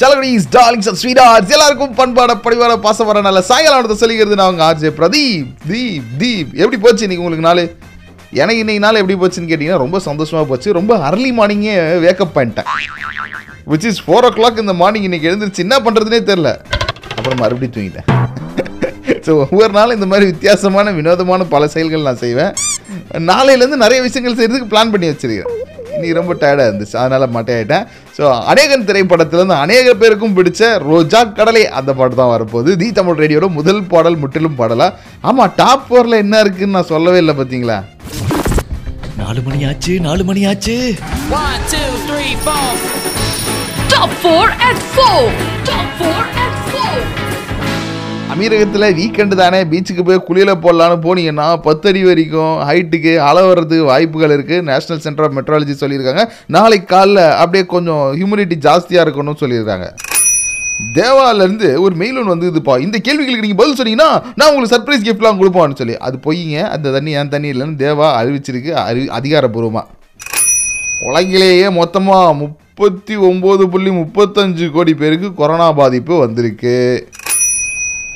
சலகடிஸ் darlings and ஸ்வீடார்ஸ் எல்லாருக்கும் பண்பாட படிவாட பாசமான நல்ல சாயங்காலம் சொல்லிக்கிறது நான் உங்க ஆர்ஜே பிரதீப் தீப் தீப். எப்படி போச்சு இன்னைக்கு உங்களுக்கு நாள்? எனக்கு இன்னைக்கு நாள் எப்படி போச்சுன்னு கேட்டிங்கன்னா ரொம்ப சந்தோஷமாக போச்சு. ரொம்ப அர்லி மார்னிங்கே வேக்கப் பண்ணிட்டேன். Which is four o'clock இந்த மார்னிங் இன்னைக்கு எழுந்திருச்சு. என்ன பண்ணுறதுனே தெரில அப்புறம் மறுபடியும் தூங்கிட்டேன். ஸோ ஒவ்வொரு நாளும் இந்த மாதிரி வித்தியாசமான வினோதமான பல செயல்கள் நான் செய்வேன். நாளையிலேருந்து நிறைய விஷயங்கள் செய்கிறதுக்கு பிளான் பண்ணி வச்சிருக்கேன் இன்னைக்கு ரொம்ப டயர்டாக இருந்துச்சு. அதனால் மட்டையாயிட்டேன். ஸோ அநேகன் திரைப்படத்துலேருந்து அநேக பேருக்கும் பிடிச்ச ரோஜா கடலை அந்த பாட்டு தான் வரப்போகுது. தி தமிழ் ரேடியோட முதல் பாடல் முற்றிலும் பாடலா. ஆமாம் டாப் ஃபோரில் என்ன இருக்குன்னு நான் சொல்லவே இல்லை பார்த்தீங்களா நாலு மணி ஆச்சு நாலு மணி ஆச்சு. One, two, three, four. Top 4 at 4. Top 4 at 4. அமீரகத்தில் வீக்கெண்டு தானே பீச்சுக்கு போய் குளியில் போடலான்னு போனீங்கன்னா பத்தடி வரைக்கும் ஹைட்டுக்கு அளவு வர்றதுக்கு வாய்ப்புகள் இருக்குது நேஷனல் சென்டர் ஆஃப் மெட்ராலஜி சொல்லியிருக்காங்க. நாளைக்கு காலைல அப்படியே கொஞ்சம் ஹியூமிடிட்டி ஜாஸ்தியாக இருக்கணும்னு சொல்லியிருக்காங்க. தேவாலேருந்து ஒரு மெயில் ஒன்று வந்து இதுப்பா இந்த கேள்விகளுக்கு நீங்கள் பதில் சொன்னீங்கன்னா நான் உங்களுக்கு சர்ப்ரைஸ் கிஃப்ட்லாம் கொடுப்பான்னு சொல்லி. அது பொய்ங்க. அந்த தண்ணி என் தண்ணி இல்லைன்னு தேவா அறிவிச்சிருக்கு. அறி அதிகாரப்பூர்வமாக உலகிலேயே மொத்தமாக முப்பத்தி ஒம்பது புள்ளி முப்பத்தஞ்சு கோடி பேருக்கு கொரோனா பாதிப்பு வந்திருக்கு.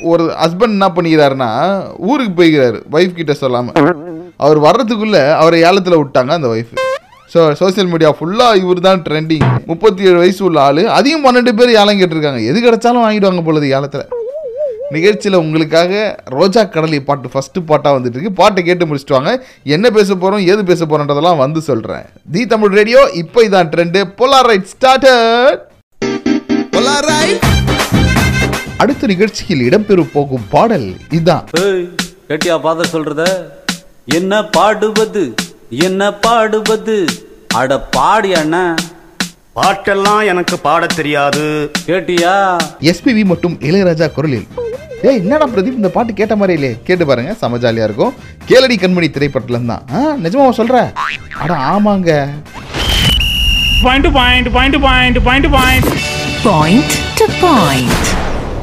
ஒரு ஹஸ்பண்ட் என்ன பண்ணிக்கிறாருன்னா ஊருக்கு போய்க்கிறாரு ஒய்ஃப் கிட்ட சொல்லாமல் அவர் வர்றதுக்குள்ளே அவரை ஏலத்தில் விட்டாங்க அந்த ஒய்ஃப் ஸோ சோஷியல் மீடியா ஃபுல்லாக இவர் தான் ட்ரெண்டிங் முப்பத்தி ஏழு வயசு உள்ள ஆள் அதையும் பன்னெண்டு பேர் ஏலம் கேட்டிருக்காங்க. எது கிடைச்சாலும் வாங்கிடுவாங்க பொழுது ஏலத்தில். நிகழ்ச்சியில் உங்களுக்காக ரோஜா கடலை பாட்டு ஃபஸ்ட்டு பாட்டாக வந்துட்டு இருக்கு. பாட்டை கேட்டு முடிச்சுட்டு வாங்க என்ன பேச போகிறோம் ஏது பேச போகிறோன்றதெல்லாம் வந்து சொல்கிறேன் தி தமிழ் ரேடியோ இப்போ இதான் ட்ரெண்டு போலார் ரைட் ஸ்டார்டட் அடுத்த நிகழ்ச்சியில் இடம்பெறும் போகும் பாடல் இதான். கேட்டியா பாத சொல்றத? என்ன பாடுவது? என்ன பாடுவது? அட பாடி அண்ணா பாட்டெல்லாம் எனக்கு பாடத் தெரியாது. கேட்டியா? எஸ்பிவி மற்றும் இளையராஜா குரலில். ஏய் என்னடா பிரதீப் இந்த பாட்டு கேட்ட மாதிரி இல்லையே கேட்டு பாருங்க செம ஜாலியா இருக்கும். கேளடி கண்மணி திரைப்படத்துல தான். ஆ நிஜமா சொல்ற? அட ஆமாங்க. Point point point point point point Point to point.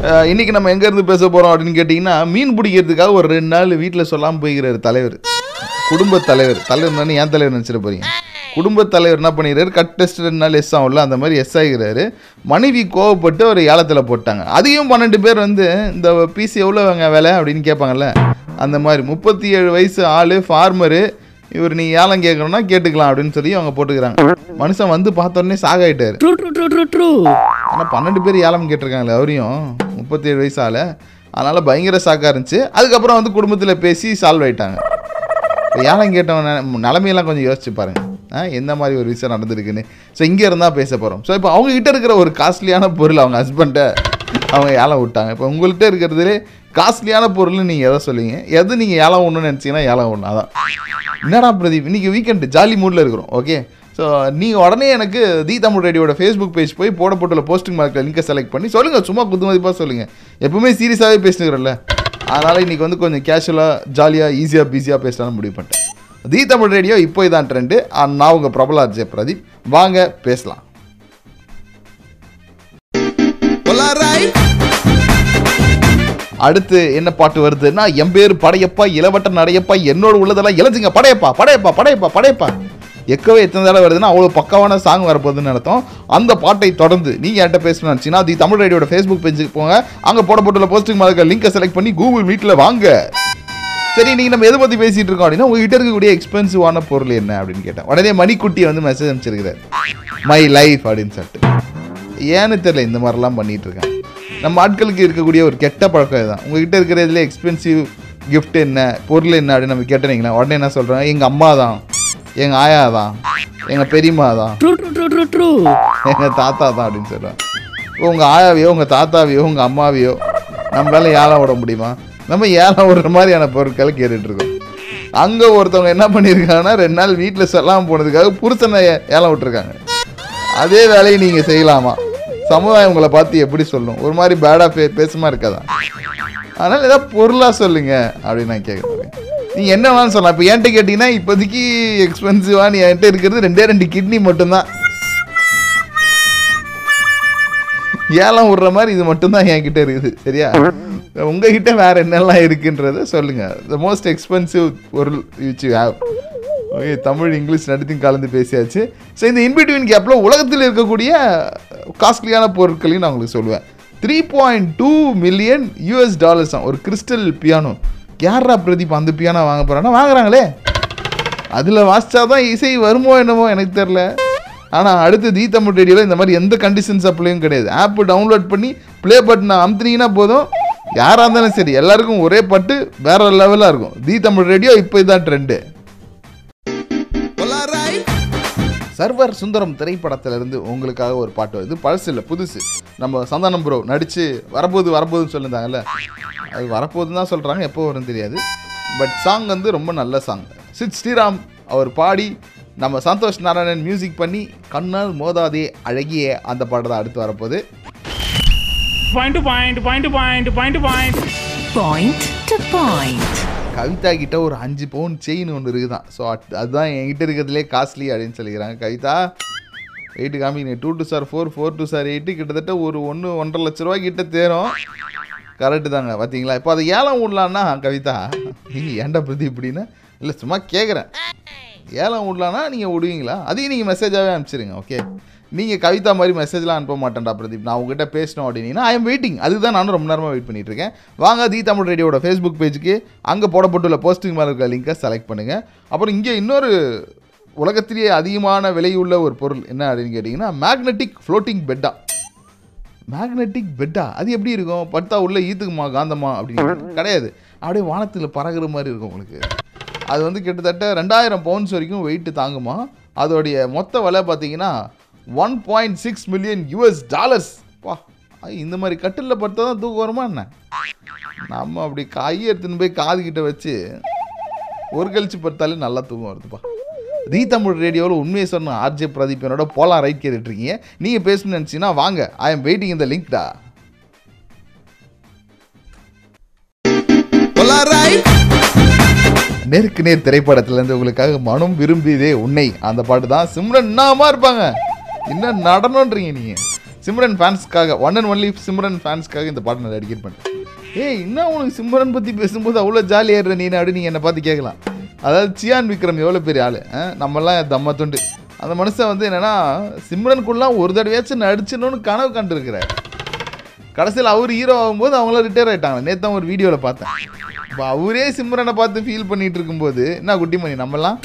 அஹ், இன்னைக்கு நம்ம எங்க இருந்து பேச போறோம் அப்படின்னு கேட்டீங்கன்னா மீன் பிடிக்கிறதுக்காக ஒரு ரெண்டு நாள் வீட்டில் சொல்லாமல் போய்கிறார் தலைவர். குடும்ப தலைவர். தலைவர் தானே ஏன் தலைவர் நினச்சிட போறீங்க. குடும்ப தலைவர் என்ன பண்ணிடுறாரு கட் டெஸ்ட் ரெண்டு நாள் எஸ் ஆகும்ல அந்த மாதிரி எஸ் ஆகிறாரு மனைவி கோவப்பட்டு ஒரு ஏலத்தில் போட்டாங்க. அதையும் பன்னெண்டு பேர் வந்து இந்த பிசி எவ்வளோங்க வேலை அப்படின்னு கேட்பாங்கல்ல. அந்த மாதிரி முப்பத்தி ஏழு வயசு ஆள் ஃபார்மரு இவர் நீ ஏலம் கேட்கணும்னா கேட்டுக்கலாம் அப்படின்னு சொல்லி அவங்க போட்டுக்கிறாங்க. மனுஷன் வந்து பார்த்தோன்னே சாகாயிட்டாரு. True true true true true. ஆனால் பன்னெண்டு பேர் ஏலம் கேட்டிருக்காங்களே அவரையும் முப்பத்தி ஏழு வயசு ஆள அதனால் பயங்கர ஷாக்காக இருந்துச்சு. அதுக்கப்புறம் வந்து குடும்பத்தில் பேசி சால்வ் ஆயிட்டாங்க. இப்போ ஏலம் கேட்டவன் நிலைமையெல்லாம் கொஞ்சம் யோசிச்சு பாருங்க. ஆ எந்த மாதிரி ஒரு விஷயம் நடந்திருக்குன்னு. ஸோ இங்கே இருந்தால் பேச போகிறோம் ஸோ இப்போ அவங்க கிட்ட இருக்கிற ஒரு காஸ்ட்லியான பொருள் அவங்க ஹஸ்பண்டை அவங்க ஏலம் விட்டாங்க. இப்போ உங்கள்கிட்ட இருக்கிறதுலே காஸ்ட்லியான பொருள்னு நீங்கள் எதை சொல்லுவீங்க? எது நீங்கள் ஏழை ஒன்றுன்னு நினச்சிங்கன்னா ஏழை ஒன்று அதான். என்னடா பிரதீப் இன்னைக்கு வீக்கெண்டு ஜாலி மூடில் இருக்கிறோம் ஓகே ஸோ நீங்கள் உடனே எனக்கு தி தமிழ் ரேடியோட ஃபேஸ்புக் பேஜ் போய் போடப்பட்டுள்ள போஸ்டிங் மார்க்கில் லிங்கை செலக்ட் பண்ணி சொல்லுங்கள் சும்மா குத்து மதிப்பாக சொல்லுங்கள் எப்பவுமே சீரியஸாகவே பேசினுக்கிறோம்ல அதனால் இன்றைக்கி வந்து கொஞ்சம் கேஷுவலாக ஜாலியாக ஈஸியாக பிஸியாக பேசலாம்னு முடிவு பண்ணிட்டேன். தி தமிழ் ரேடியோ இப்போ இதான் ட்ரெண்டு நான் உங்கள் பிரபலா ஜெய பிரதீப். வாங்க பேசலாம். அடுத்து என்ன பாட்டு வருதுன்னா என் பேர் படையப்பா இளவட்ட நடையப்பா என்னோட உள்ளதெல்லாம் இழஞ்சுங்க படையப்பா படையப்பா படையப்பா படையப்பா. எக்கவே எத்தனை தடவை வருதுன்னா அவ்வளோ பக்காவான சாங் வரப்போகுதுன்னு அர்த்தம். அந்த பாட்டை தொடர்ந்து நீங்கள் என்கிட்ட பேசணும்னு நினச்சிங்கன்னா தி தமிழ் ரேடியோட ஃபேஸ்புக் பேஜுக்கு போங்க. அங்கே போடப்பட்டுள்ள போஸ்டிங் மாதிரி லிங்கை செலக்ட் பண்ணி கூகுள் வீட்டில் வாங்க. சரி நீங்கள் நம்ம எதை பற்றி பேசிகிட்டு இருக்கோம் அப்படின்னா உங்ககிட்ட இருக்கக்கூடிய எக்ஸ்பென்சிவான பொருள் என்ன அப்படின்னு கேட்டேன். உடனே மணிக்குட்டி வந்து மெசேஜ் அனுப்பிச்சிருக்கிறார். மை லைஃப் அப்படின்னு சொல்லிட்டு. ஏன்னு தெரியல இந்த மாதிரிலாம் பண்ணிகிட்டு இருக்கேன் நம்ம ஆட்களுக்கு இருக்கக்கூடிய ஒரு கெட்ட பழக்கம் இதுதான். உங்ககிட்ட இருக்கிறதுல எக்ஸ்பென்சிவ் gift என்ன பொருள் என்ன அப்படின்னு நம்ம கேட்டீங்கன்னா உடனே என்ன சொல்கிறாங்க எங்கள் அம்மா தான் எங்கள் ஆயா தான் எங்கள் பெரியம்மா தான் எங்கள் தாத்தா தான் அப்படின்னு சொல்கிறாங்க உங்கள் ஆயாவையோ உங்கள் தாத்தாவையோ உங்கள் அம்மாவையோ நம்மளால ஏலம் விட முடியுமா? நம்ம ஏலம் விடுற மாதிரியான பொருட்களை கேட்டுட்டு இருக்கோம். அங்கே ஒருத்தவங்க என்ன பண்ணியிருக்காங்கன்னா ரெண்டு நாள் வீட்டில் சொல்லாமல் போனதுக்காக புருஷனை ஏ- ஏலம் விட்டுருக்காங்க. அதே வேலையை நீங்கள் செய்யலாமா? சமுதாயம் உங்களை பார்த்து எப்படி சொல்லும்? ஒரு மாதிரி பேடாக பே பேசுமா இருக்காதா? அதனால் ஏதாவது பொருளாக சொல்லுங்க அப்படின்னு நான் கேட்குறேன் நீங்கள் என்ன வேணாலும் சொல்லலாம். இப்போ என்கிட்ட கேட்டிங்கன்னா இப்போதைக்கு எக்ஸ்பென்சிவாக நீ என்கிட்ட இருக்கிறது ரெண்டே ரெண்டு கிட்னி மட்டும்தான். ஏலம் விடுற மாதிரி இது மட்டும்தான் என்கிட்ட இருக்குது சரியா? உங்ககிட்ட வேற என்னெல்லாம் இருக்குன்றத சொல்லுங்க. த மோஸ்ட் எக்ஸ்பென்சிவ் பொருள் which you have okay Tamil English நடித்தும் கலந்து பேசியாச்சு. ஸோ இந்த இன்பிட்வீன் கேப்பில் உலகத்தில் இருக்கக்கூடிய காஸ்ட்லியான பொருட்களையும் நான் உங்களுக்கு சொல்லுவேன். Three point two million US dollars தான். ஒரு கிறிஸ்டல் பியானோ யாரா பிரதீப் அந்த பியானோ வாங்க போகிறான்னா வாங்குறாங்களே. அதில் வாசித்தா தான் இசை வருமோ என்னமோ எனக்கு தெரில ஆனால் அடுத்து தீ தமிழ் ரேடியோவில் இந்த மாதிரி எந்த கண்டிஷன்ஸ் அப்படியும் கிடையாது. ஆப் டவுன்லோட் பண்ணி ப்ளே பட்டனை அமுத்துனீங்கன்னா போதும். யாராக இருந்தாலும் சரி எல்லாருக்கும் ஒரே பட்டு வேற லெவலாக இருக்கும். தீ தமிழ் ரேடியோ இப்போ இதுதான் ட்ரெண்டு சர்வர் சுந்தரம் திரைப்படத்திலிருந்து உங்களுக்காக ஒரு பாட்டு வருது. பழசு இல்லை புதுசு. நம்ம சந்தானம் ப்ரோ நடித்து வரப்போகுது வரப்போகுதுன்னு சொல்லியிருந்தாங்கல்ல? அது வரப்போகுதுன்னு தான் சொல்கிறாங்க எப்போ வரும்னு தெரியாது. பட் சாங் வந்து ரொம்ப நல்ல சாங் சித் ஸ்ரீராம் அவர் பாடி நம்ம சந்தோஷ் நாராயணன் மியூசிக் பண்ணி கண்ணால் மோதாதே அழகிய அந்த பாட்டு தான் அடுத்து வரப்போகுது. Point to point, point to point, point to point. Kavitha கிட்ட ஒரு அஞ்சு பவுன் செயின் ஒன்று இருக்குதான். ஸோ அதுதான் என்கிட்ட இருக்கிறதுலே காஸ்ட்லி அப்படின்னு சொல்லிக்கிறாங்க. கவிதா எயிட்டு காமிங்க two two sir four four two sir eight கிட்டத்தட்ட ஒரு ஒன்று ஒன்றரை லட்ச ரூபா கிட்ட தேரும். கரெக்டு தாங்க பார்த்தீங்களா இப்போ அதை ஏலம் விடலான்னா கவிதா நீங்கள் ஏன்டா பிரதி இப்படின்னா? இல்லை சும்மா கேட்குறேன் ஏலம் விடலான்னா நீங்கள் விடுவீங்களா? அதையும் நீங்கள் மெசேஜாகவே அனுப்பிச்சிருங்க ஓகே நீங்கள் கவிதா மாதிரி மெசேஜ்லாம் அனுப்ப மாட்டேன்டா பிரதீப். நான் உங்ககிட்ட பேசணும் அப்படின்னா ஐ எம் வெயிட்டிங் அதுதான் நானும் ரொம்ப நேரமாக வெயிட் பண்ணிட்டு இருக்கேன். வாங்க தி தமிழ் ரேடியோட ஃபேஸ்புக் பேஜுக்கு அங்கே போடப்பட்டுள்ள போஸ்டிங் மேலே இருக்கிற லிங்கை செலக்ட் பண்ணுங்கள் அப்புறம் இங்கே இன்னொரு உலகத்திலேயே அதிகமான விலையுள்ள ஒரு பொருள் என்ன அப்படின்னு கேட்டிங்கன்னா மேக்னெட்டிக் ஃப்ளோட்டிங் பெட்டா மேக்னெட்டிக் பெட்டா அது எப்படி இருக்கும்? படுத்தா உள்ள ஈத்துக்குமா காந்தமா அப்படின்னு கிடையாது. அப்படியே வானத்தில் பறகுற மாதிரி இருக்கும் உங்களுக்கு. அது வந்து கிட்டத்தட்ட ரெண்டாயிரம் பவுன்ஸ் வரைக்கும் வெயிட்டு தாங்குமா? அதோடைய மொத்த விலை பார்த்தீங்கன்னா one point six million US dollars பா இந்த மாதிரி கட்டிலில் படுத்தா தான் தூக்கம் வருமா என்ன? நம்ம அப்படி கையை எடுத்துன்னு போய் காது கிட்ட வச்சு ஒரு கழிச்சு படுத்தாலே நல்லா தூக்கம் வருதுப்பா. ரீ தமிழ் ரேடியோவில் உண்மையை சொன்ன ஆர்ஜே பிரதீப் என்னோட போலாம் ரைட் கேட்டுட்டு இருக்கீங்க. நீங்கள் பேசணும்னு நினச்சிங்கன்னா வாங்க ஐ எம் வெயிட்டிங் இந்த லிங்க்டா நேருக்கு நேர் திரைப்படத்திலேருந்து உங்களுக்காக மனம் விரும்பியதே உன்னை. அந்த பாட்டு தான் சிம்ரன் நாமா இருப்பாங்க. என்ன நடனன்றீங்க நீங்கள் சிம்ரன் ஃபேன்ஸ்க்காக ஒன் அண்ட் ஒன்லி சிம்ரன் ஃபேன்ஸ்க்காக இந்த பாட்டை நான் டெடிகேட் பண்ணுறேன் ஏய் என்ன உனக்கு சிம்ரன் பற்றி பேசும்போது அவ்வளோ ஜாலியாக இருற நீ அப்படின்னு நீங்கள் என்னை பார்த்து கேட்கலாம். அதாவது சியான் விக்ரம் எவ்வளோ பெரிய ஆள்? நம்மலாம் தம்ம துண்டு. அந்த மனுஷன் வந்து என்னன்னா சிம்ரனுக்குள்ளாம் ஒரு தடவையாச்சும் நடிச்சிடணும்னு கனவு கண்டிருக்கிறார். கடைசியில் அவர் ஹீரோ ஆகும்போது அவங்களாம் ரிட்டையர் ஆயிட்டாங்க. நேற்று ஒரு வீடியோவில் பார்த்தேன். இப்போ அவரே சிம்ரனை பார்த்து ஃபீல் பண்ணிட்டு இருக்கும்போது என்ன குட்டிமணி நம்மலாம்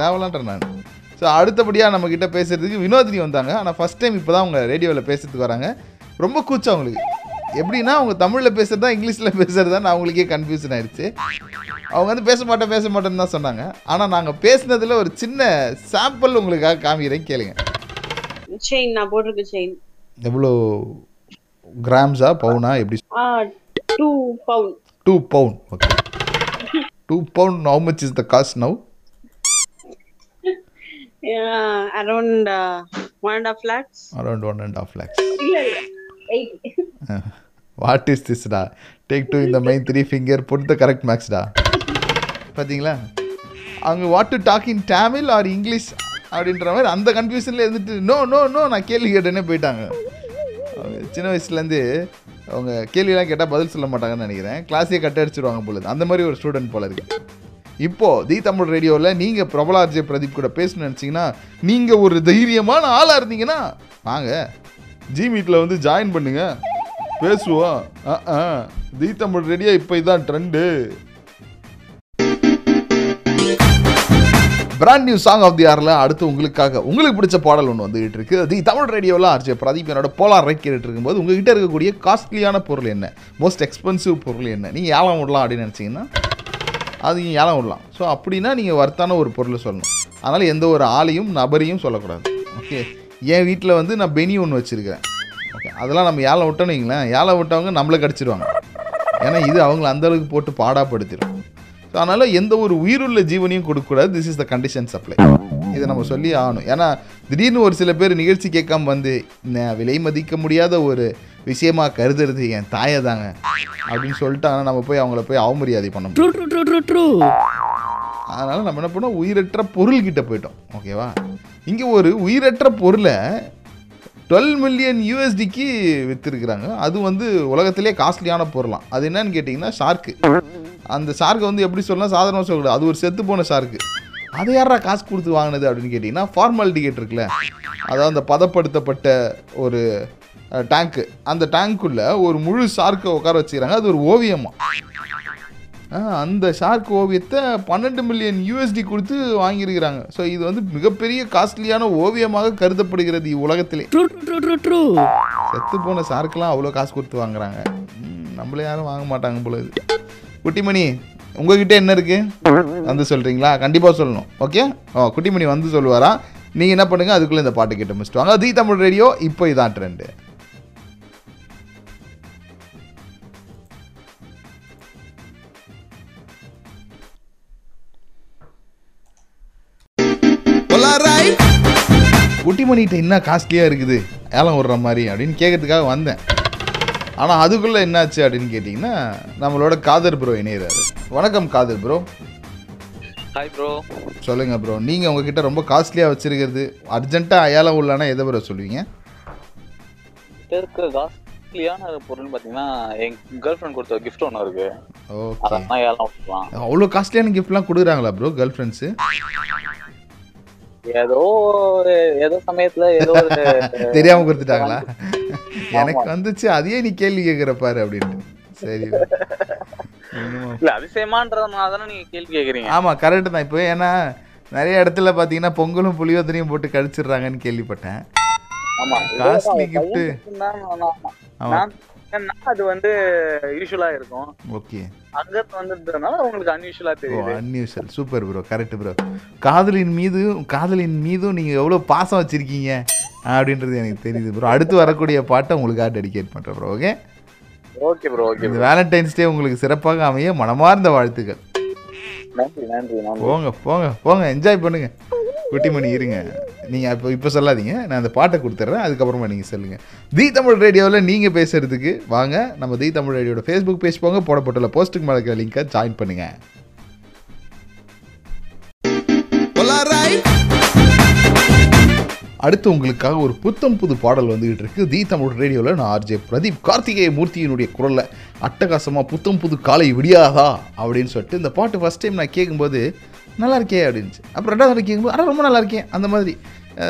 தேவலான்ற நான். ஸோ அடுத்தபடியாக நம்மக்கிட்ட பேசுறதுக்கு வினோதினி வந்தாங்க. ஆனால் ஃபஸ்ட் டைம் இப்போ தான் அவங்க ரேடியோவில் பேசுறதுக்கு வராங்க. ரொம்ப கூச்சம் அவங்களுக்கு. எப்படின்னா அவங்க தமிழில் பேசுறதா இங்கிலீஷில் பேசுறதா நான் அவங்களுக்கே கன்ஃபியூஷன் ஆயிடுச்சு. அவங்க வந்து பேச மாட்டேன் பேச மாட்டேன்னு தான் சொன்னாங்க. ஆனால் நாங்கள் பேசுனதில் ஒரு சின்ன சாம்பிள் உங்களுக்காக காமிக்கிறேன் கேளுங்க. செயின் நான் போட்டிருக்க செயின் எவ்வளோ கிராம்ஸா பவுனா எப்படி? Two pound two pound okay two pound how much is the cost now around one and half lakhs around one and half lakhs what is திஸ்டா take two இந்த main three finger put the correct மேக்ஸ்டா பார்த்தீங்களா அவங்க what to talk in Tamil or English அப்படின்ற மாதிரி அந்த கன்ஃபியூஷனில் இருந்துட்டு no no no நான் கேள்வி கேட்டேனே போயிட்டாங்க. அவங்க சின்ன வயசுலேருந்து அவங்க கேள்வியெல்லாம் கேட்டால் பதில் சொல்ல மாட்டாங்கன்னு நினைக்கிறேன். கிளாஸே கட்ட அடிச்சிருவாங்க போல அந்த மாதிரி ஒரு ஸ்டூடெண்ட் போல இருக்கு. இப்போது தி தமிழ் ரேடியோவில் நீங்கள் பிரபலார்ஜே பிரதீப் கூட பேசணும்னு நினச்சிங்கன்னா நீங்கள் ஒரு தைரியமான ஆளாக இருந்தீங்கன்னா வாங்க ஜி மீட்டில் வந்து ஜாயின் பண்ணுங்க. பேசுவோம். ஆ ஆ. தி தமிழ் ரேடியோ இப்போ இதான் trend brand new song of the ஆரில் அடுத்து உங்களுக்காக உங்களுக்கு பிடிச்ச பாடல் ஒன்று வந்துகிட்டு இருக்கு. தி தமிழ் ரேடியோவில் ஆர்ஜே பிரதீப் என்னோட போலார் ரைட் கேட்டுட்டு இருக்கும்போது உங்ககிட்ட இருக்கக்கூடிய காஸ்ட்லியான பொருள் என்ன? மோஸ்ட் எக்ஸ்பென்சிவ் பொருள் என்ன? நீங்கள் ஏழாம் விடலாம் அப்படின்னு நினச்சிங்கன்னா அதையும் ஏலம் விடலாம். ஸோ அப்படின்னா நீங்கள் வர்த்தான ஒரு பொருளை சொல்லணும். அதனால் எந்த ஒரு ஆளையும் நபரையும் சொல்லக்கூடாது. ஓகே என் வீட்டில் வந்து நான் பெனி ஒன்று வச்சுருக்கிறேன். ஓகே அதெல்லாம் நம்ம ஏழை விட்டோன்னு வைங்களேன் ஏழை விட்டவங்க நம்மளை கடிச்சிடுவாங்க ஏன்னா இது அவங்கள அந்தளவுக்கு போட்டு பாடாப்படுத்திடும் ஸோ அதனால் எந்த ஒரு உயிருள்ள ஜீவனையும் கொடுக்கக்கூடாது. This is the condition supply இதை நம்ம சொல்லி ஆகணும். ஏன்னா திடீர்னு ஒரு சில பேர் நிகழ்ச்சி கேட்காம வந்து விலை மதிக்க முடியாத ஒரு விஷயமா கருதுறது என் தாயை தாங்க. அப்படின்னு சொல்லிட்டாங்கன்னா நம்ம போய் அவங்கள போய் அவமரியாதை பண்ண முடியும் அதனால் நம்ம என்ன பண்ணோம்? உயிரற்ற பொருள் கிட்ட போயிட்டோம் ஓகேவா இங்கே ஒரு உயிரற்ற பொருளை டுவெல் மில்லியன் யூஎஸ்டிக்கு விற்றுருக்குறாங்க அது வந்து உலகத்திலே காஸ்ட்லியான பொருளாம். அது என்னன்னு கேட்டிங்கன்னா ஷார்க்கு அந்த ஷார்க்கை வந்து எப்படி சொல்லலாம் சாதாரணமாக சொல்லக்கூடாது அது ஒரு செத்து போன ஷார்க்கு அதை யாரா காசு கொடுத்து வாங்கினது அப்படின்னு கேட்டிங்கன்னா ஃபார்மாலிட்டிகேட் இருக்குல்ல. அதாவது அந்த பதப்படுத்தப்பட்ட ஒரு டேங்க்கு அந்த டேங்க்குள்ளே ஒரு முழு ஷார்க்கை உட்கார வச்சுக்கிறாங்க. அது ஒரு ஓவியமா. ஆ, அந்த ஷார்க் ஓவியத்தை பன்னெண்டு மில்லியன் யூஎஸ்டி கொடுத்து வாங்கியிருக்கிறாங்க. ஸோ இது வந்து மிகப்பெரிய காஸ்ட்லியான ஓவியமாக கருதப்படுகிறது இவ்வுலகத்திலே செத்து போன ஷார்க்கெலாம் அவ்வளோ காசு கொடுத்து வாங்குறாங்க. நம்மள யாரும் வாங்க மாட்டாங்க போல இது. குட்டிமணி உங்ககிட்ட என்ன இருக்கு? வந்து சொல்றீங்களா? கண்டிப்பாக சொல்லணும். ஓகே ஓ குட்டிமணி வந்து சொல்லுவாரா? நீங்கள் என்ன பண்ணுங்க? அதுக்குள்ளே இந்த பாட்டு கேட்டு முடிச்சுட்டு வாங்க. தி தமிழ் ரேடியோ இப்போ இதான் ட்ரெண்டு குட்டிமணிகிட்ட என்ன காஸ்ட்லியாக இருக்குது. ஏலம் விடுற மாதிரி அப்படின்னு கேட்கறதுக்காக வந்தேன். ஆனால் அதுக்குள்ளே என்னாச்சு அப்படின்னு கேட்டிங்கன்னா நம்மளோட காதர் ப்ரோ இணையிறாரு. வணக்கம் காதர் ப்ரோ ஹாய் ப்ரோ சொல்லுங்கள் ப்ரோ நீங்கள் உங்ககிட்ட ரொம்ப காஸ்ட்லியாக வச்சுருக்கிறது அர்ஜென்ட்டாக ஏலம் உள்ளானா எதை ப்ரோ சொல்லுவீங்க? இருக்கிற காஸ்ட்லியான பொருள் பார்த்தீங்கன்னா என் கேர்ள் ஃப்ரெண்ட் கொடுத்த கிஃப்ட் ஒன்று இருக்கு. ஓகே அவ்வளோ காஸ்ட்லியான கிஃப்ட்லாம் கொடுக்குறாங்களா ப்ரோ கேர்ள் ஃப்ரெண்ட்ஸு ஏதோ ஒரு ஏதோ சமயத்துல ஏதோ ஒரு தெரியாமல் கொடுத்துட்டாங்களா? எனக்கு வந்துச்சு அதையே நீ கேள்வி கேட்குற பாரு அப்படின்ட்டு. சரி. இல்ல அதிசயமான்றதுனால தானே நீங்க கேள்வி கேக்குறீங்க. ஆமாம் கரெக்டு தான். இப்போ ஏன்னா நிறைய இடத்துல பார்த்தீங்கன்னா பொங்கலும் புளியோதரையும் போட்டு கழிச்சிடுறாங்கன்னு கேள்விப்பட்டேன். ஆமா Costly gift. அது வந்து யூஸ்வலா இருக்கும். ஓகே. அங்க வந்ததுனால உங்களுக்கு அன்யூஷுவலா ஓ தெரியுது. Unusual super bro correct bro காதலின் மீதும் காதலின் மீதும் நீங்கள் எவ்வளோ பாசம் வச்சுருக்கீங்க அப்படின்றது எனக்கு தெரியுது ப்ரோ அடுத்து வரக்கூடிய பாட்டை உங்களுக்காக டெடிகேட் பண்ணுறேன் bro okay okay bro okay இந்த வேலண்டைன்ஸ் டே உங்களுக்கு சிறப்பாக அமைய மனமார்ந்த வாழ்த்துக்கள். நன்றி நன்றி போங்க போங்க போங்க என்ஜாய் பண்ணுங்க. குட்டிமணி இருங்க. நீங்கள் இப்போ இப்போ சொல்லாதீங்க. நான் அந்த பாட்டை கொடுத்துட்றேன் அதுக்கப்புறமா நீங்கள் சொல்லுங்கள் தி தமிழ் ரேடியோவில் நீங்கள் பேசுகிறதுக்கு வாங்க. நம்ம தி தமிழ் ரேடியோட ஃபேஸ்புக் பேஜ் போங்க. போடப்பட்டுள்ள போஸ்ட்டுக்கு மேலே இருக்கிற லிங்கை ஜாயின் பண்ணுங்கள் அடுத்து உங்களுக்காக ஒரு புத்தம் புது பாடல் வந்துகிட்டு இருக்கு. தி தமிழ் ரேடியோவில் நான் ஆர்ஜே பிரதீப். கார்த்திகேய மூர்த்தியினுடைய குரலில் அட்டகாசமாக புத்தம் புது காலை விடியாதா? அப்படின்னு சொல்லிட்டு இந்த பாட்டு ஃபஸ்ட் டைம் நான் கேட்கும்போது நல்லா இருக்கே அப்படின்ச்சு அப்புறம் ரெண்டாவது தடவை கேட்கும்போது ஆனால் ரொம்ப நல்லா இருக்கேன் அந்த மாதிரி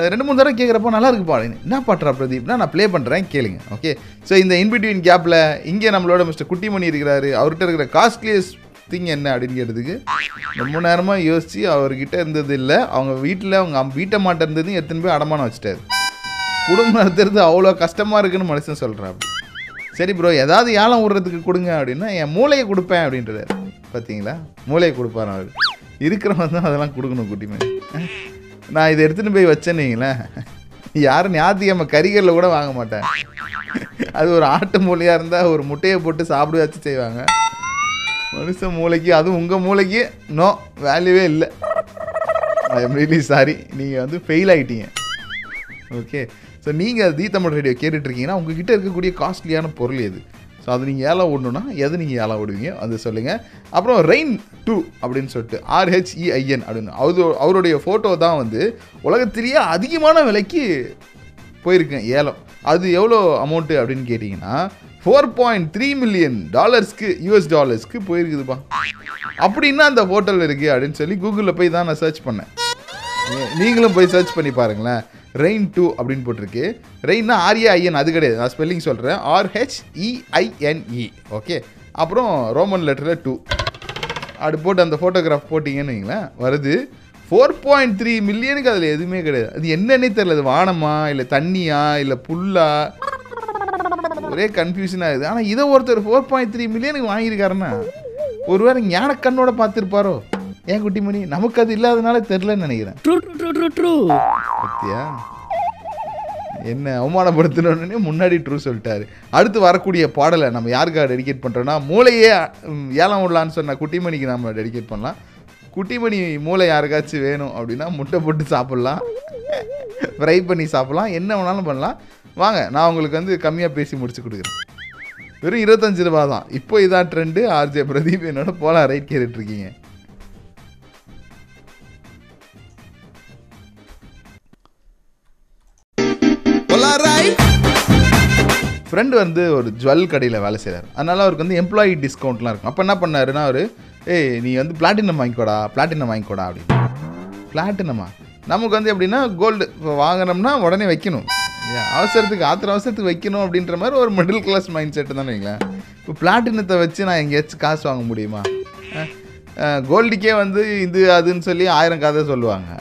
ரெண்டு மூணு தடவை கேட்குறப்போ நல்லா இருக்குப்பா அப்படின்னு. என்ன பாட்டுறா பிரதீப்னா நான் ப்ளே பண்ணுறேன் கேளுங்க. ஓகே ஸோ இந்த இன்பிட்வீன் கேப்பில் இங்கே நம்மளோட மிஸ்டர் குட்டிமணி இருக்கிறாரு. அவர்கிட்ட இருக்கிற காஸ்ட்லியஸ்ட் திங் என்ன அப்படின்னு கேட்டதுக்கு ரொம்ப நேரமாக யோசித்து அவர்கிட்ட இருந்தது இல்லை. அவங்க வீட்டில் அவங்க அம்- வீட்டை மாட்ட இருந்தது எத்தனை போய் அடமானம் வச்சுட்டாரு. குடும்பம் நடத்துறது அவ்வளோ கஷ்டமாக இருக்குன்னு மனுஷன் சொல்கிறான் சரி ப்ரோ ஏதாவது ஏலம் விடுறதுக்கு கொடுங்க அப்படின்னா என் மூளையை கொடுப்பேன் அப்படின்றார். பார்த்தீங்களா மூளையை கொடுப்பாரு அவர். இருக்கிறவன் தான் அதெல்லாம் கொடுக்கணும் குட்டிமே நான் இதை எடுத்துகிட்டு போய் வச்சேன்னீங்களேன் யாரும் ஞாத்தியம்ம கறிகளில் கூட வாங்க மாட்டேன் அது ஒரு ஆட்டு மூளையாக இருந்தால் ஒரு முட்டையை போட்டு சாப்பிடுவாச்சு செய்வாங்க. மனுஷன் மூளைக்கு அதுவும் உங்கள் மூளைக்கு நோ வேல்யூவே இல்லை. ஐ எம் ரியலி சாரி நீங்கள் வந்து ஃபெயில் ஆகிட்டீங்க ஓகே ஸோ நீங்கள் தீ தமிழ் ரேடியோ கேட்டுட்ருக்கீங்கன்னா உங்ககிட்ட இருக்கக்கூடிய காஸ்ட்லியான பொருள் எது? ஸோ அது நீங்கள் ஏலம் ஓடணுன்னா எது நீங்கள் ஏலம் விடுவீங்க அது சொல்லுங்கள் அப்புறம் ரெயின் டூ அப்படின்னு சொல்லிட்டு ஆர்ஹெச்இஐஎன் அப்படின்னு. அவரு அவருடைய ஃபோட்டோ தான் வந்து உலகத்திலேயே அதிகமான விலைக்கு போயிருக்கேன் ஏலம். அது எவ்வளோ அமௌண்ட்டு அப்படின்னு கேட்டிங்கன்னா ஃபோர் பாயிண்ட் த்ரீ மில்லியன் டாலர்ஸ்க்கு யூஎஸ் டாலர்ஸ்க்கு போயிருக்குதுப்பா. அப்படின்னா அந்த ஹோட்டல் இருக்குது அப்படின்னு சொல்லி கூகுளில் போய் தான் நான் சர்ச் பண்ணேன். நீங்களும் போய் சர்ச் பண்ணி பாருங்களேன். ரெயின் டூ அப்படின்னு போட்டிருக்கு. ரெயின்னா ஆர்ஏஐஎன் அது கிடையாது. நான் ஸ்பெல்லிங் சொல்கிறேன் R H E I N E okay அப்புறம் ரோமன் லெட்டரில் டூ அப்படி போட்டு அந்த ஃபோட்டோகிராஃப் போட்டிங்கன்னு வைங்களேன் வருது. ஃபோர் பாயிண்ட் த்ரீ மில்லியனுக்கு அதில் எதுவுமே கிடையாது. அது என்னன்னே தெரியல. அது வானமா இல்லை தண்ணியா இல்லை புல்லா? ஒரே கன்ஃபியூஷன் ஆகுது ஆனால் இதை ஒருத்தர் ஃபோர் பாயிண்ட் த்ரீ மில்லியனுக்கு வாங்கியிருக்காருன்னா ஒருவேளை ஞான கண்ணோட பார்த்துருப்பாரோ? ஏன் குட்டிமணி? நமக்கு அது இல்லாதனால தெரிலன்னு நினைக்கிறேன். ட்ரூ பத்தியா? என்ன அவமானப்படுத்தணும்னு முன்னாடி ட்ரூ சொல்லிட்டாரு. அடுத்து வரக்கூடிய பாடலை நம்ம யாருக்காக டெடிகேட் பண்ணுறோன்னா மூளையே ம், ஏலம் விடலான்னு சொன்ன குட்டிமணிக்கு நம்ம டெடிகேட் பண்ணலாம். குட்டிமணி மூளை யாருக்காச்சும் வேணும் அப்படின்னா முட்டை போட்டு சாப்பிட்லாம். ஃப்ரை பண்ணி சாப்பிட்லாம். என்ன வேணாலும் பண்ணலாம். வாங்க நான் உங்களுக்கு வந்து கம்மியாக பேசி முடிச்சு கொடுக்குறேன். வெறும் இருபத்தஞ்சு ரூபா தான். இப்போ இதான் ட்ரெண்டு ஆர்ஜே பிரதீப் என்னோட போலாம் ரைட் கேட்டுட்ருக்கீங்க ஃப்ரெண்டு வந்து ஒரு ஜுவல் கடையில் வேலை செய்கிறார் அதனால் அவருக்கு வந்து எம்ப்ளாயி டிஸ்கவுண்ட்லாம் இருக்கும். அப்போ என்ன பண்ணாருன்னா அவர் ஏய் நீ வந்து பிளாட்டினம் வாங்கிக்கோடா பிளாட்டினம் வாங்கிக்கோடா அப்படின்னு. பிளாட்டினமா நமக்கு வந்து எப்படின்னா கோல்டு இப்போ வாங்கினோம்னா உடனே வைக்கணும். அவசரத்துக்கு ஆத்திர அவசரத்துக்கு வைக்கணும் அப்படின்ற மாதிரி ஒரு மிடில் கிளாஸ் மைண்ட் செட்டு தானே வைங்களேன். இப்போ பிளாட்டினத்தை வச்சு நான் எங்கேயாச்சும் காசு வாங்க முடியுமா? கோல்டுக்கே வந்து இது அதுன்னு சொல்லி ஆயிரம் கதை சொல்லுவாங்க.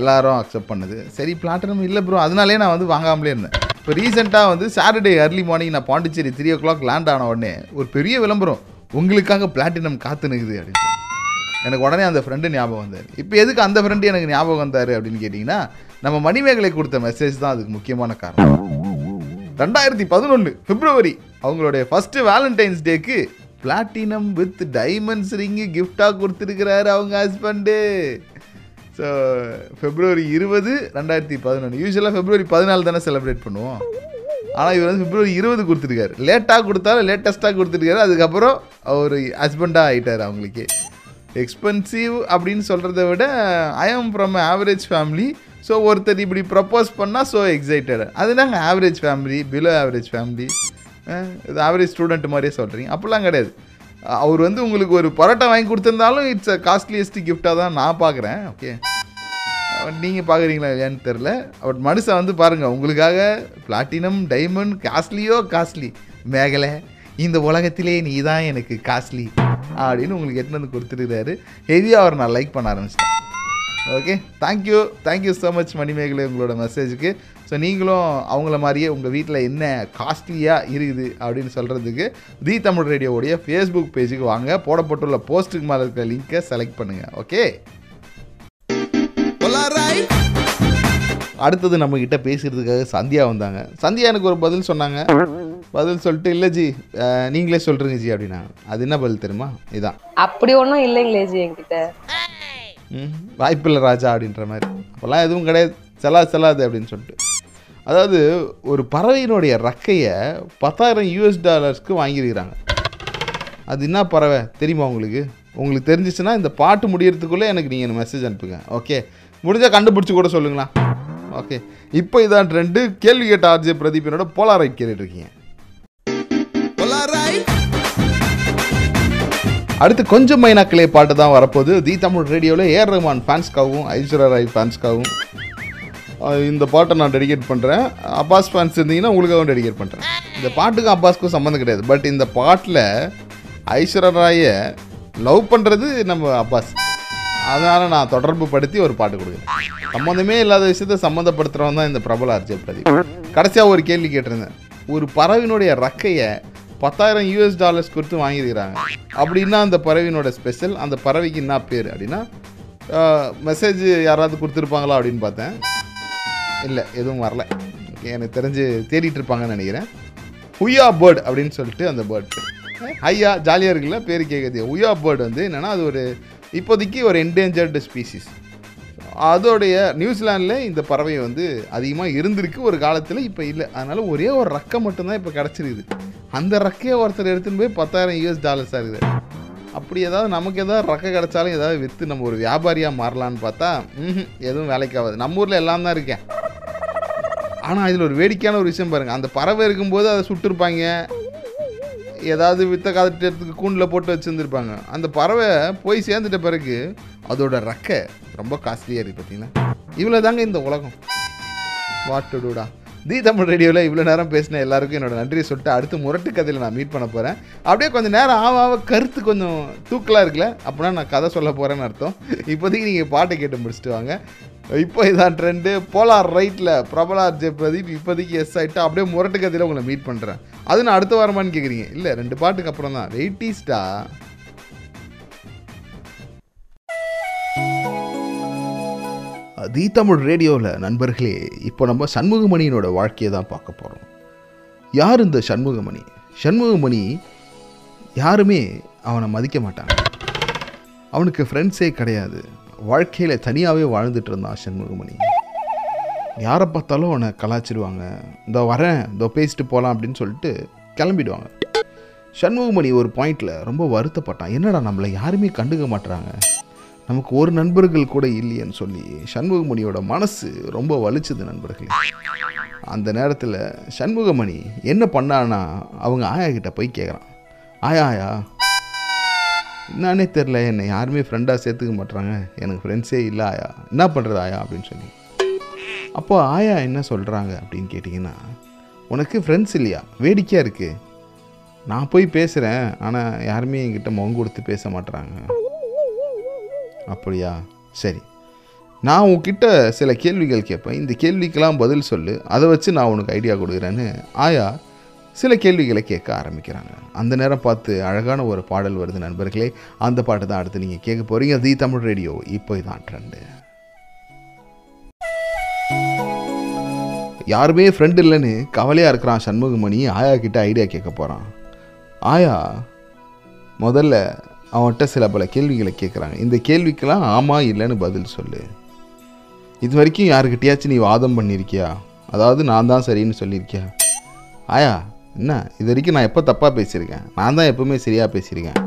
எல்லாரும் அக்செப்ட் பண்ணுது. சரி பிளாட்டினம் இல்லை ப்ரோ அதனாலே நான் வந்து வாங்காமலே இருந்தேன். இப்போ ரீசெண்டாக வந்து சாட்டர்டே அர்லி மார்னிங் நான் Pondicherry three o'clock land ஆன உடனே ஒரு பெரிய விளம்பரம். உங்களுக்காக பிளாட்டினம் காத்து நிற்குது அப்படின்னு எனக்கு உடனே அந்த ஃப்ரெண்டு ஞாபகம் வந்தார். இப்போ எதுக்கு அந்த ஃப்ரெண்டு எனக்கு ஞாபகம் வந்தார் அப்படின்னு கேட்டிங்கன்னா நம்ம மணிமேகலை கொடுத்த மெசேஜ் தான் அதுக்கு முக்கியமான காரணம். ரெண்டாயிரத்தி பதினொன்று பிப்ரவரி அவங்களுடைய ஃபஸ்ட்டு வேலண்டைன்ஸ் டேக்கு பிளாட்டினம் வித் டைமண்ட்ஸ் ரிங்கு கிஃப்டாக கொடுத்துருக்கிறாரு அவங்க ஹஸ்பண்டு ஸோ ஃபெப்ரவரி இருபது ரெண்டாயிரத்தி பதினொன்று யூஸ்வலாக ஃபெப்ரவரி பதினாலு தானே செலிப்ரேட் பண்ணுவோம். ஆனால் இவர் வந்து பிப்ரவரி இருபது கொடுத்துருக்காரு. லேட்டாக கொடுத்தாலும் லேட்டஸ்ட்டாக கொடுத்துருக்காரு. அதுக்கப்புறம் அவர் ஹஸ்பண்டாக ஆகிட்டார் அவங்களுக்கு. எக்ஸ்பென்சிவ் அப்படின்னு சொல்கிறத விட ஐ am from average family so ஒருத்தர் இப்படி ப்ரப்போஸ் பண்ணால் ஸோ எக்ஸைட்டட் அது நாங்கள் average family below average family இது ஆவரேஜ் ஸ்டூடெண்ட் மாதிரியே சொல்கிறீங்க அப்படிலாம் கிடையாது. அவர் வந்து உங்களுக்கு ஒரு பரோட்டா வாங்கி கொடுத்துருந்தாலும் இட்ஸ் அ காஸ்ட்லியஸ்ட் கிஃப்டாக தான் நான் பார்க்குறேன். ஓகே நீங்கள் பார்க்குறீங்களா இல்லையான்னு தெரில பட் மனுஷன் வந்து பாருங்கள் உங்களுக்காக பிளாட்டினம் டைமண்ட் காஸ்ட்லியோ காஸ்ட்லி மேகலை இந்த உலகத்திலே நீ தான் எனக்கு காஸ்ட்லி அப்படின்னு உங்களுக்கு எட்டுன்னு வந்து கொடுத்துருக்காரு ஹெவியாக அவர் நான் லைக் பண்ண ஆரம்பிச்சிட்டேன். Okay thank you thank you so much Manimegalai உங்களோட மெசேஜுக்கு ஸோ நீங்களும் அவங்கள மாதிரியே உங்கள் வீட்டில் என்ன காஸ்ட்லியாக இருக்குது அப்படின்னு சொல்கிறதுக்கு தி தமிழ் ரேடியோவுடைய ஃபேஸ்புக் பேஜுக்கு வாங்க. போடப்பட்டுள்ள போஸ்ட்டுக்கு மேலே இருக்கிற லிங்க்கை செலக்ட் பண்ணுங்கள் ஓகே அடுத்தது நம்ம கிட்ட பேசுறதுக்காக சந்தியா வந்தாங்க. சந்தியா எனக்கு ஒரு பதில் சொன்னாங்க. பதில் சொல்லிட்டு இல்லை ஜி நீங்களே சொல்கிறீங்க ஜி அப்படின்னா அது என்ன பதில் தெரியுமா? இதான். அப்படி ஒண்ணும் இல்லைங்களே ஜி என்கிட்ட. வாய்ப்பில்லை ராஜா அப்படின்ற மாதிரி. அப்போல்லாம் எதுவும் கிடையாது. செல்லா செல்லாது அப்படின்னு சொல்லிட்டு. அதாவது ஒரு பறவையினுடைய ரக்கையை பத்தாயிரம் யூஎஸ் டாலர்ஸ்க்கு வாங்கியிருக்கிறாங்க. அது என்ன பறவை? தெரியுமா உங்களுக்கு? உங்களுக்கு தெரிஞ்சிச்சுன்னா இந்த பாட்டு முடியறதுக்குள்ளே எனக்கு நீங்கள் மெசேஜ் அனுப்புங்க. ஓகே முடிஞ்சால் கண்டுபிடிச்சி கூட சொல்லுங்களா ஓகே இப்போ இதான் ட்ரெண்டு கேள்வி கேட்ட ஆர்ஜே பிரதீபனோட போலாரைட் கேட்டுட்ருக்கீங்க அடுத்து கொஞ்சம் மைனாக்கிளே பாட்டு தான் வரப்போகுது. தி தமிழ் ரேடியோவில் ஏஆர் ரஹ்மான் ஃபேன்ஸ்க்காகவும் ஐஸ்வர்யா ராய் ஃபேன்ஸ்க்காகவும் இந்த பாட்டை நான் டெடிகேட் பண்ணுறேன் அப்பாஸ் ஃபேன்ஸ் இருந்தீங்கன்னா உங்களுக்காகவும் டெடிகேட் பண்ணுறேன் இந்த பாட்டுக்கும் அப்பாஸ்க்கும் சம்மந்தம் கிடையாது. பட் இந்த பாட்டில் ஐஸ்வர்யா ராயை லவ் பண்ணுறது நம்ம அப்பாஸ். அதனால் நான் தொடர்பு படுத்தி ஒரு பாட்டு கொடுக்குறேன். சம்மந்தமே இல்லாத விஷயத்த சம்மந்தப்படுத்துகிறவன் தான் இந்த பிரபல அர்ஜய பிரதீப். கடைசியாக ஒரு கேள்வி கேட்டிருந்தேன். ஒரு பறவையினுடைய ரக்கையை பத்தாயிரம் யூஎஸ் டாலர்ஸ் கொடுத்து வாங்கியிருக்கிறாங்க. அப்படின்னா அந்த பறவையினோட ஸ்பெஷல் அந்த பறவைக்கு என்ன பேர் அப்படின்னா மெசேஜ் யாராவது கொடுத்துருப்பாங்களா அப்படின்னு பார்த்தேன். இல்லை எதுவும் வரல. எனக்கு தெரிஞ்சு தேடிட்டு இருப்பாங்கன்னு நினைக்கிறேன். ஹுயா பேர்ட் அப்படின்னு சொல்லிட்டு அந்த பேர்ட் ஐயா ஜாலியாக இருக்குல்ல? பேர் கேட்குது ஹுயா பேர்ட் வந்து என்னென்னா அது ஒரு இப்போதைக்கு ஒரு என்டேஞ்சர்டு ஸ்பீசிஸ் அதோடைய நியூசிலாண்டில் இந்த பறவை வந்து அதிகமாக இருந்திருக்கு ஒரு காலத்தில் இப்போ இல்லை. அதனால் ஒரே ஒரு ரக்கை மட்டும்தான் இப்போ கிடச்சிருக்குது. அந்த ரக்கையை ஒருத்தர் எடுத்துன்னு போய் பத்தாயிரம் யூஎஸ் டாலர்ஸ் ஆகுது அப்படி ஏதாவது நமக்கு ஏதாவது ரக்க கிடச்சாலும் ஏதாவது விற்று நம்ம ஒரு வியாபாரியாக மாறலான்னு பார்த்தா ம்ஹும், எதுவும் வேலைக்கு ஆகாது. நம்ம ஊரில் எல்லாம் தான் இருக்கேன். ஆனால் இதில் ஒரு வேடிக்கையான ஒரு விஷயம் பாருங்கள் அந்த பறவை இருக்கும்போது அதை சுட்டிருப்பாங்க. ஏதாவது வித்த காத்துறதுக்கு கூண்டில் போட்டு வச்சுருந்துருப்பாங்க. அந்த பறவை போய் சேர்ந்துட்ட பிறகு அதோட ரெக்கை ரொம்ப காஸ்ட்லியாக இருக்குது பார்த்தீங்களா இவ்வளோ தாங்க இந்த உலகம். What to? தி தமிழ் ரேடியோவில் இவ்வளோ நேரம் பேசின எல்லாருக்கும் என்னோட நன்றியை சொல்லிட்டு அடுத்து முரட்டு கதையில் நான் மீட் பண்ண போகிறேன் அப்படியே கொஞ்சம் நேரம் ஆக கருத்து கொஞ்சம் தூக்கலாக இருக்குல்ல அப்படின்னா நான் கதை சொல்ல போகிறேன்னு அர்த்தம். இப்போதைக்கு நீங்கள் பாட்டை கேட்டு முடிச்சுட்டு வாங்க. இப்போ இதான் ட்ரெண்டு போலார் ரைட்டில் பிரபலார் ஜெய பிரதீப் இப்போதைக்கு எஸ் ஆகிட்டு அப்படியே முரட்டு கதையில் உங்களை மீட் பண்ணுறேன் அது நான் அடுத்த வாரமான்னு கேட்குறீங்க இல்லை ரெண்டு பாட்டுக்கு அப்புறம் தான் வெயிட்டிஸ்டா தி தமிழ் ரேடியோவில். நண்பர்களே இப்போ நம்ம சண்முகமணியினோட வாழ்க்கையை தான் பார்க்க போகிறோம் யார் இந்த சண்முகமணி? சண்முகமணி யாருமே அவனை மதிக்க மாட்டாங்க. அவனுக்கு ஃப்ரெண்ட்ஸே கிடையாது. வாழ்க்கையில் தனியாகவே வாழ்ந்துட்டு இருந்தான் சண்முகமணி. யாரை பார்த்தாலும் அவனை கலாச்சிடுவாங்க இதோ வரேன் இதோ பேசிட்டு போகலாம் அப்படின்னு சொல்லிட்டு கிளம்பிடுவாங்க. சண்முகமணி ஒரு பாயிண்டில் ரொம்ப வருத்தப்பட்டான். என்னடா நம்மளை யாருமே கண்டுக்க மாட்டுறாங்க நமக்கு ஒரு நண்பர்கள் கூட இல்லையேன்னு சொல்லி சண்முகமணியோட மனசு ரொம்ப வலிச்சுது நண்பர்களே. அந்த நேரத்தில் சண்முகமணி என்ன பண்ணான்னா அவங்க ஆயா கிட்ட போய் கேட்குறான் ஆயா ஆயா என்னன்னே தெரில என்னை யாருமே ஃப்ரெண்டாக சேர்த்துக்க மாட்றாங்க. எனக்கு ஃப்ரெண்ட்ஸே இல்லை ஆயா. என்ன பண்ணுறது ஆயா? அப்படின்னு சொல்லி. அப்போ ஆயா என்ன சொல்கிறாங்க அப்படின்னு கேட்டிங்கன்னா உனக்கு ஃப்ரெண்ட்ஸ் இல்லையா? வேடிக்கையாக இருக்குது நான் போய் பேசுகிறேன் ஆனால் யாருமே என்கிட்ட முகம் கொடுத்து பேச மாட்றாங்க. அப்படியா? சரி. நான் உன்கிட்ட சில கேள்விகள் கேட்பேன். இந்த கேள்விக்கெல்லாம் பதில் சொல்லு. அதை வச்சு நான் உனக்கு ஐடியா கொடுக்குறேன்னு ஆயா சில கேள்விகளை கேட்க ஆரம்பிக்கிறாங்க. அந்த நேரம் பார்த்து அழகான ஒரு பாடல் வருது நண்பர்களே. அந்த பாட்டு தான் அடுத்து நீங்கள் கேட்க போகிறீங்க தி தமிழ் ரேடியோ. இப்போ இதான் ட்ரெண்டு யாருமே ஃப்ரெண்ட் இல்லைன்னு கவலையாக இருக்கிறான் சண்முகமணி. ஆயா கிட்ட ஐடியா கேட்க போகிறான் ஆயா முதல்ல அவன்கிட்ட சில பல கேள்விகளை கேட்குறாங்க இந்த கேள்விக்கெல்லாம் ஆமாம் இல்லைன்னு பதில் சொல்லு. இது வரைக்கும் யாருக்கிட்டேயாச்சும் நீ வாதம் பண்ணியிருக்கியா? அதாவது நான் தான் சரின்னு சொல்லியிருக்கியா? ஆயா என்ன? இது வரைக்கும் நான் எப்போ தப்பாக பேசியிருக்கேன்? நான் தான் எப்பவுமே சரியாக பேசியிருக்கேன்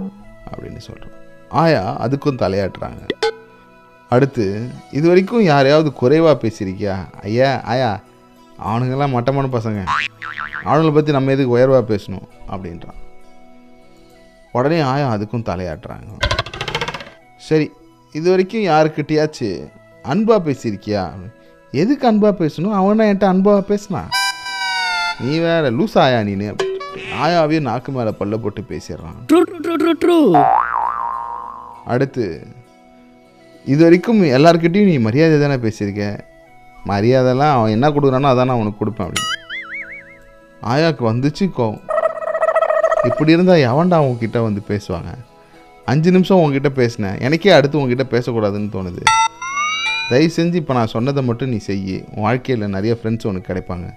அப்படின்னு சொல்கிறேன் ஆயா அதுக்கும் தலையாட்டுறாங்க. அடுத்து இது வரைக்கும் யாரையாவது குறைவாக பேசியிருக்கியா? ஐயா ஆயா அவனுங்கெல்லாம் மட்டமான பசங்க. அவனுங்களை பற்றி நம்ம எதுக்கு உயர்வாக பேசணும்? அப்படின்றான். உடனே ஆயா அதுக்கும் தலையாட்டுறாங்க. சரி இது வரைக்கும் யாருக்கிட்டயாச்சு அன்பாக பேசியிருக்கியா? எதுக்கு அன்பாக பேசணும்? அவனா என்கிட்ட அன்பாக பேசினான் நீ வேற லூஸ் ஆயா நீனு? ஆயாவே நாக்கு மேலே பல்ல போட்டு பேசிடுறான். அடுத்து இது வரைக்கும் எல்லாருக்கிட்டையும் நீ மரியாதை தானே பேசியிருக்க? மரியாதைலாம் அவன் என்ன கொடுக்குறானோ அதான் நான் அவனுக்கு கொடுப்பேன் அப்படின்னு. ஆயாவுக்கு வந்துச்சு கோவம். இப்படி இருந்தால் எவன்டா உங்ககிட்ட வந்து பேசுவாங்க? அஞ்சு நிமிஷம் உங்ககிட்ட பேசினேன். எனக்கே அடுத்து உங்ககிட்ட பேசக்கூடாதுன்னு தோணுது. தயவு செஞ்சு இப்போ நான் சொன்னதை மட்டும் நீ செய் உன் வாழ்க்கையில் நிறைய ஃப்ரெண்ட்ஸ் உனக்கு கிடைப்பாங்க.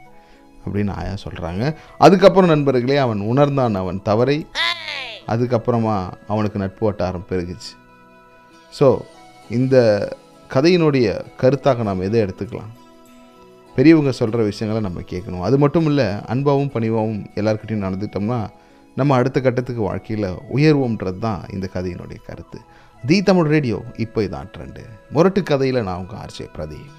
அப்படின்னு ஆயா சொல்கிறாங்க அதுக்கப்புறம் நண்பர்களே அவன் உணர்ந்தான் அவன் தவறை. அதுக்கப்புறமா அவனுக்கு நட்பு வட்டாரம் பெருகுச்சு. ஸோ இந்த கதையினுடைய கருத்தாக நாம் எதை எடுத்துக்கலாம்? பெரியவங்க சொல்கிற விஷயங்களை நம்ம கேட்கணும். அது மட்டும் இல்லை அன்பாவும் பணிவாகவும் எல்லாருக்கிட்டையும் நடந்துட்டோம்னா நம்ம அடுத்த கட்டத்துக்கு வாழ்க்கையில் உயர்வோம்ன்றது தான் இந்த கதையினுடைய கருத்து. தி தமிழ் ரேடியோ இப்போ இதான் ட்ரெண்டு முரட்டு கதையில் நான் உங்கள் RJ Pradeep.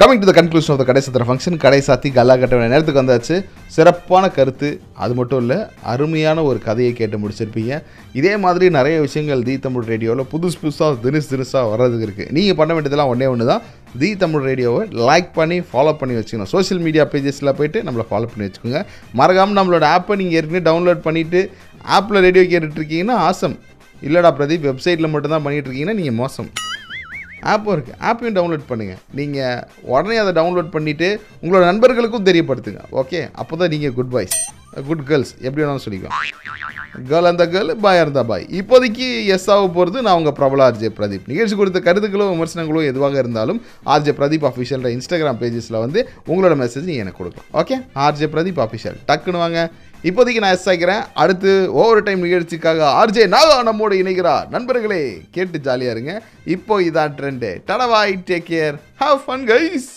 Coming to the conclusion of the கடை சத்திர ஃபங்க்ஷன் கடை சாத்தி கல்லா கட்ட வேண்டிய நேரத்துக்கு வந்தாச்சு. சிறப்பான கருத்து. அது மட்டும் இல்லை அருமையான ஒரு கதையை கேட்டு முடிச்சிருப்பீங்க. இதே மாதிரி நிறைய விஷயங்கள் தி தமிழ் ரேடியோவில் புதுசு புதுசாக தினசு தினுசாக வர்றதுக்கு இருக்குது நீங்கள் பண்ண வேண்டியதெல்லாம் ஒன்றே ஒன்று தான். தி தமிழ் ரேடியோவை லைக் பண்ணி ஃபாலோ பண்ணி வச்சுக்கணும். சோஷியல் மீடியா பேஜஸில் போயிட்டு நம்மளை ஃபாலோ பண்ணி வச்சுக்கோங்க. மறக்காமல் நம்மளோட ஆப்பை நீங்கள் ஏற்கனவே டவுன்லோட் பண்ணிவிட்டு ஆப்பில் ரேடியோ கேட்டுட்ருக்கீங்கன்னா ஆசம் இல்லைடா பிரதீப் வெப்சைட்டில் மட்டும்தான் பண்ணிகிட்டு இருக்கீங்கன்னா நீங்கள் மோசம். ஆப்பும் இருக்குது ஆப்பையும் டவுன்லோட் பண்ணுங்கள் நீங்கள் உடனே அதை டவுன்லோட் பண்ணிவிட்டு உங்களோட நண்பர்களுக்கும் தெரியப்படுத்துங்க. ஓகே அப்போ தான் நீங்கள் குட் பாய்ஸ் குட் கேர்ள்ஸ் எப்படி வேணாலும் சொல்லிக்கலாம். கேர்ள் அந்த கேர்ள் பாய் இருந்தா பாய் இப்போதைக்கு எஸ் ஆக போகிறது நான் உங்கள் பிரபல ஆர்ஜே பிரதீப் நிகழ்ச்சி கொடுத்த கருத்துக்களோ விமர்சனங்களோ எதுவாக இருந்தாலும் ஆர்ஜே பிரதீப் அஃபிஷியல்கிற இன்ஸ்டாகிராம் பேஜஸில் வந்து உங்களோட மெசேஜ் நீங்கள் எனக்கு கொடுக்கலாம். ஓகே ஆர்ஜே பிரதீப் அஃபிஷியல் டக்குன்னு வாங்க. இப்போதைக்கு நான் எஸ் ஆகிறேன் அடுத்து ஓவர் டைம் நிகழ்ச்சிக்காக ஆர்ஜே நாகா நம்மோடு இணைகிறார். நண்பர்களே கேட்டு ஜாலியாக இருங்க. இப்போ இதான் trend டடவாய் take care have fun guys